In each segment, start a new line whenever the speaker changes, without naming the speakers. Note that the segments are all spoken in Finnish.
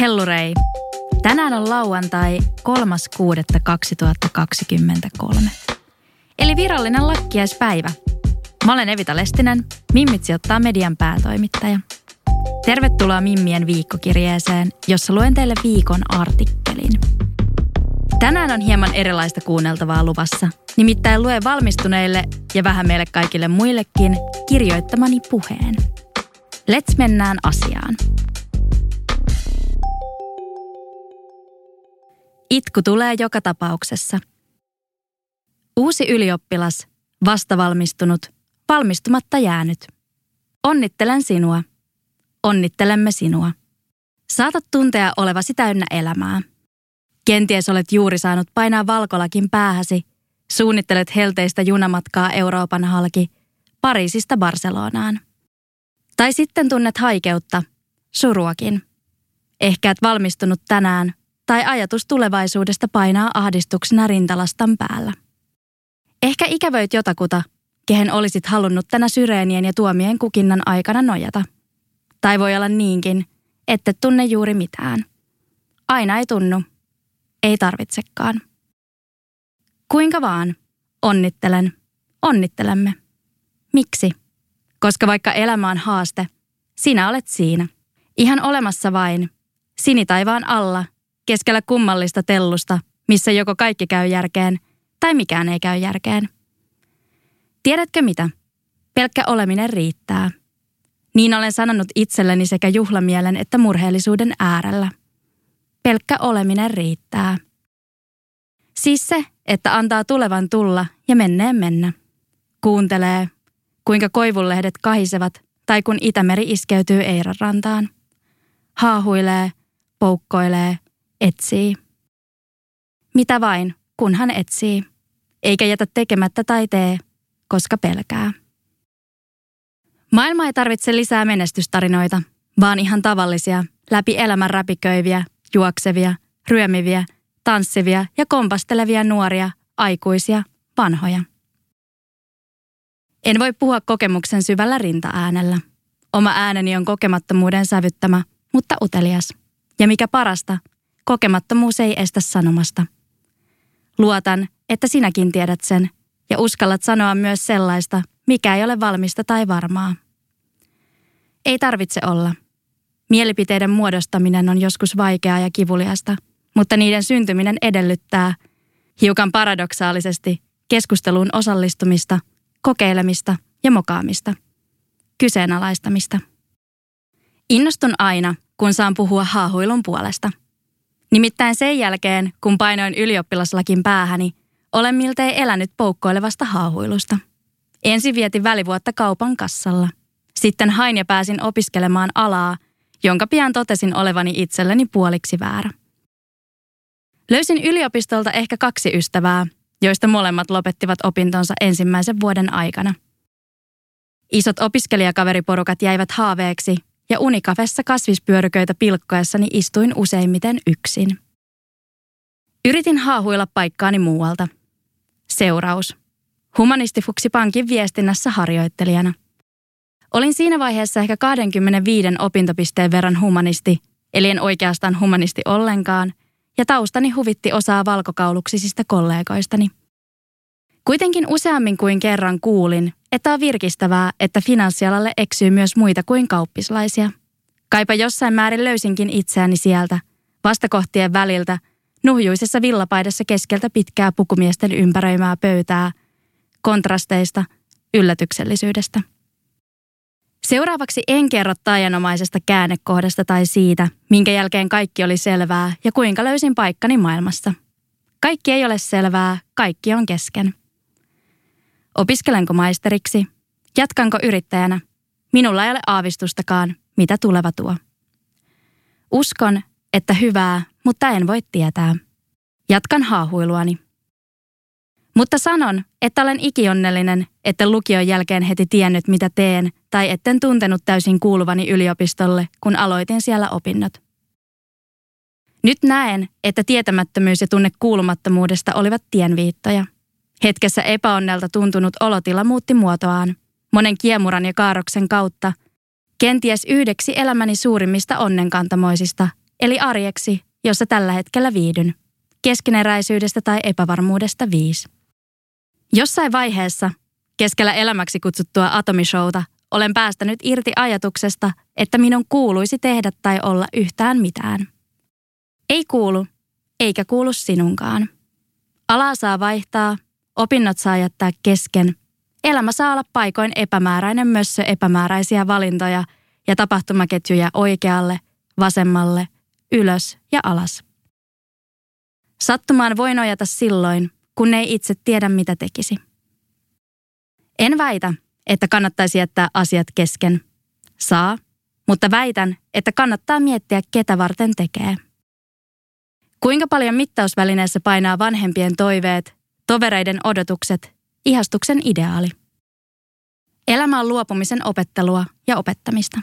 Hellurei. Tänään on lauantai 3.6.2023. Eli virallinen lakkiaispäivä. Mä olen Evita Lestinen, Mimmitsi ottaa median päätoimittaja. Tervetuloa Mimmien viikkokirjeeseen, jossa luen teille viikon artikkelin. Tänään on hieman erilaista kuunneltavaa luvassa. Nimittäin luen valmistuneille ja vähän meille kaikille muillekin kirjoittamani puheen. Let's mennään asiaan. Itku tulee joka tapauksessa. Uusi ylioppilas, vastavalmistunut, valmistumatta jäänyt. Onnittelen sinua. Onnittelemme sinua. Saatat tuntea olevasi täynnä elämää. Kenties olet juuri saanut painaa valkolakin päähäsi. Suunnittelet helteistä junamatkaa Euroopan halki, Pariisista Barcelonaan. Tai sitten tunnet haikeutta, suruakin. Ehkä et valmistunut tänään, tai ajatus tulevaisuudesta painaa ahdistuksena rintalastan päällä. Ehkä ikävöit jotakuta, kehen olisit halunnut tänä syreenien ja tuomien kukinnan aikana nojata. Tai voi olla niinkin, ette tunne juuri mitään. Aina ei tunnu. Ei tarvitsekaan. Kuinka vaan. Onnittelen. Onnittelemme. Miksi? Koska vaikka elämä on haaste, sinä olet siinä. Ihan olemassa vain. Sinitaivaan alla, keskellä kummallista tellusta, missä joko kaikki käy järkeen tai mikään ei käy järkeen. Tiedätkö mitä? Pelkkä oleminen riittää. Niin olen sanonut itselleni sekä juhlamielen että murheellisuuden äärellä. Pelkkä oleminen riittää. Siis se, että antaa tulevan tulla ja menneen mennä. Kuuntelee, kuinka koivunlehdet kahisevat tai kun Itämeri iskeytyy Eiran rantaan. Haahuilee, poukkoilee, etsii. Mitä vain, kun hän etsii, eikä jätä tekemättä tai tee, koska pelkää. Maailma ei tarvitse lisää menestystarinoita, vaan ihan tavallisia, läpi elämän räpiköiviä, juoksevia, ryömiviä, tanssivia ja kompastelevia nuoria, aikuisia, vanhoja. En voi puhua kokemuksen syvällä rintaäänellä. Oma ääneni on kokemattomuuden sävyttämä, mutta utelias. Ja mikä parasta, kokemattomuus ei estä sanomasta. Luotan, että sinäkin tiedät sen ja uskallat sanoa myös sellaista, mikä ei ole valmista tai varmaa. Ei tarvitse olla. Mielipiteiden muodostaminen on joskus vaikeaa ja kivuliasta, mutta niiden syntyminen edellyttää, hiukan paradoksaalisesti, keskusteluun osallistumista, kokeilemista ja mokaamista. Kyseenalaistamista. Innostun aina, kun saan puhua haahuilun puolesta. Nimittäin sen jälkeen, kun painoin ylioppilaslakin päähäni, olen miltei elänyt poukkoilevasta haahuilusta. Ensin vietin välivuotta kaupan kassalla. Sitten hain ja pääsin opiskelemaan alaa, jonka pian totesin olevani itselleni puoliksi väärä. Löysin yliopistolta ehkä kaksi ystävää, joista molemmat lopettivat opintonsa ensimmäisen vuoden aikana. Isot opiskelijakaveriporukat jäivät haaveeksi ja unikafessa kasvispyöryköitä pilkkoessani istuin useimmiten yksin. Yritin haahuilla paikkaani muualta. Seuraus. Humanistifuksi pankin viestinnässä harjoittelijana. Olin siinä vaiheessa ehkä 25 opintopisteen verran humanisti, eli en oikeastaan humanisti ollenkaan, ja taustani huvitti osaa valkokauluksisista kollegoistani. Kuitenkin useammin kuin kerran kuulin, että on virkistävää, että finanssialalle eksyy myös muita kuin kauppislaisia. Kaipa jossain määrin löysinkin itseäni sieltä, vastakohtien väliltä, nuhjuisessa villapaidassa keskeltä pitkää pukumiesten ympäröimää pöytää, kontrasteista, yllätyksellisyydestä. Seuraavaksi en kerro taianomaisesta käännekohdasta tai siitä, minkä jälkeen kaikki oli selvää ja kuinka löysin paikkani maailmassa. Kaikki ei ole selvää, kaikki on kesken. Opiskelenko maisteriksi? Jatkanko yrittäjänä? Minulla ei ole aavistustakaan, mitä tuleva tuo. Uskon, että hyvää, mutta en voi tietää. Jatkan haahuiluani. Mutta sanon, että olen ikionnellinen, että lukion jälkeen heti tiennyt mitä teen tai etten tuntenut täysin kuuluvani yliopistolle, kun aloitin siellä opinnot. Nyt näen, että tietämättömyys ja tunne kuulumattomuudesta olivat tienviittoja. Hetkessä epäonnelta tuntunut olotila muutti muotoaan. Monen kiemuran ja kaaroksen kautta, kenties yhdeksi elämäni suurimmista onnenkantamoisista, eli arjeksi, jossa tällä hetkellä viidyn. Keskeneräisyydestä tai epävarmuudesta viisi. Jossain vaiheessa, keskellä elämäksi kutsuttua atomishouta, olen päästänyt irti ajatuksesta, että minun kuuluisi tehdä tai olla yhtään mitään. Ei kuulu, eikä kuulu sinunkaan. Alaa saa vaihtaa, opinnot saa jättää kesken. Elämä saa olla paikoin epämääräinen mössö epämääräisiä valintoja ja tapahtumaketjuja oikealle, vasemmalle, ylös ja alas. Sattumaan voi nojata silloin, kun ei itse tiedä mitä tekisi. En väitä, että kannattaisi jättää asiat kesken. Saa, mutta väitän, että kannattaa miettiä, ketä varten tekee. Kuinka paljon mittausvälineessä painaa vanhempien toiveet, tovereiden odotukset, ihastuksen ideaali? Elämä on luopumisen opettelua ja opettamista.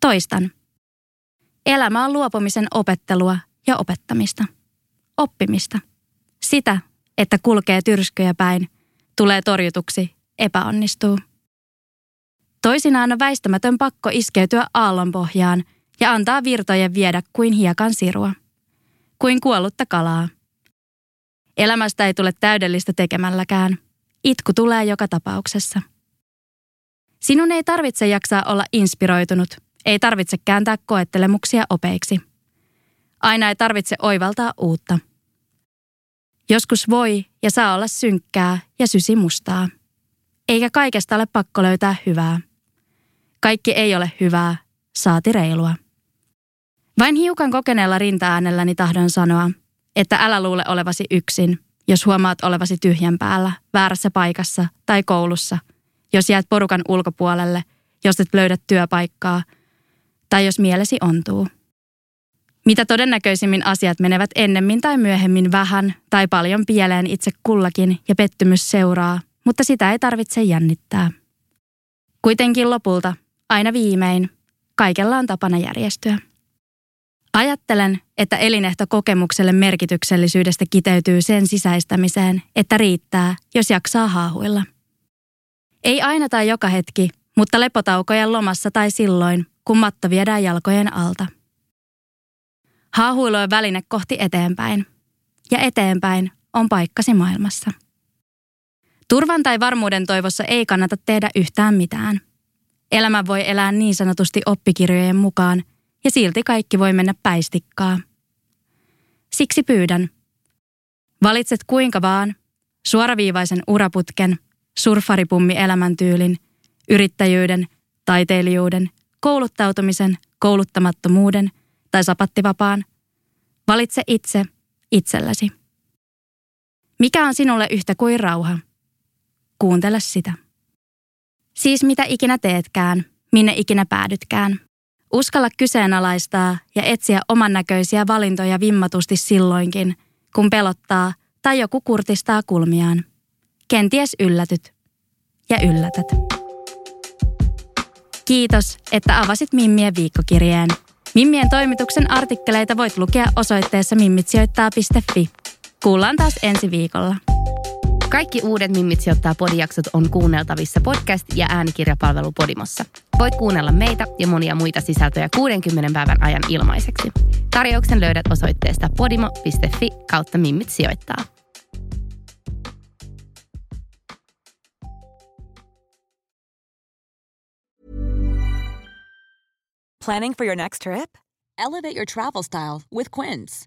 Toistan. Elämä on luopumisen opettelua ja opettamista. Oppimista. Sitä, että kulkee tyrskyjä päin, tulee torjutuksi, epäonnistuu. Toisinaan on väistämätön pakko iskeytyä aallonpohjaan ja antaa virtojen viedä kuin hiekan sirua. Kuin kuollutta kalaa. Elämästä ei tule täydellistä tekemälläkään. Itku tulee joka tapauksessa. Sinun ei tarvitse jaksaa olla inspiroitunut, ei tarvitse kääntää koettelemuksia opeiksi. Aina ei tarvitse oivaltaa uutta – Joskus voi ja saa olla synkkää ja sysimustaa. Eikä kaikesta ole pakko löytää hyvää. Kaikki ei ole hyvää, saati reilua. Vain hiukan kokeneella rintaäänelläni tahdon sanoa, että älä luule olevasi yksin, jos huomaat olevasi tyhjän päällä, väärässä paikassa tai koulussa, jos jäät porukan ulkopuolelle, jos et löydä työpaikkaa, tai jos mielesi ontuu. Mitä todennäköisimmin asiat menevät ennemmin tai myöhemmin vähän tai paljon pieleen itse kullakin ja pettymys seuraa, mutta sitä ei tarvitse jännittää. Kuitenkin lopulta, aina viimein, kaikella on tapana järjestyä. Ajattelen, että elinehto kokemukselle merkityksellisyydestä kiteytyy sen sisäistämiseen, että riittää, jos jaksaa haahuilla. Ei aina tai joka hetki, mutta lepotaukojen lomassa tai silloin, kun matto viedään jalkojen alta – Haahuilu on väline kohti eteenpäin. Ja eteenpäin on paikkasi maailmassa. Turvan tai varmuuden toivossa ei kannata tehdä yhtään mitään. Elämä voi elää niin sanotusti oppikirjojen mukaan, ja silti kaikki voi mennä päistikkaa. Siksi pyydän. Valitset kuinka vaan, suoraviivaisen uraputken, surfaripummi elämäntyylin, yrittäjyyden, taiteilijuuden, kouluttautumisen, kouluttamattomuuden – tai sapattivapaan. Valitse itse itsellesi. Mikä on sinulle yhtä kuin rauha? Kuuntele sitä. Siis mitä ikinä teetkään, minne ikinä päädytkään. Uskalla kyseenalaistaa ja etsiä oman näköisiä valintoja vimmatusti silloinkin, kun pelottaa tai joku kurtistaa kulmiaan. Kenties yllätyt ja yllätät. Kiitos, että avasit Mimmien viikkokirjeen – Mimmien toimituksen artikkeleita voit lukea osoitteessa mimmitsijoittaa.fi. Kuullaan taas ensi viikolla.
Kaikki uudet Mimmit sijoittaa podijaksot on kuunneltavissa podcast- ja äänikirjapalvelu Podimossa. Voit kuunnella meitä ja monia muita sisältöjä 60 päivän ajan ilmaiseksi. Tarjouksen löydät osoitteesta podimo.fi kautta Mimmit sijoittaa.
Planning for your next trip? Elevate your travel style with Quince.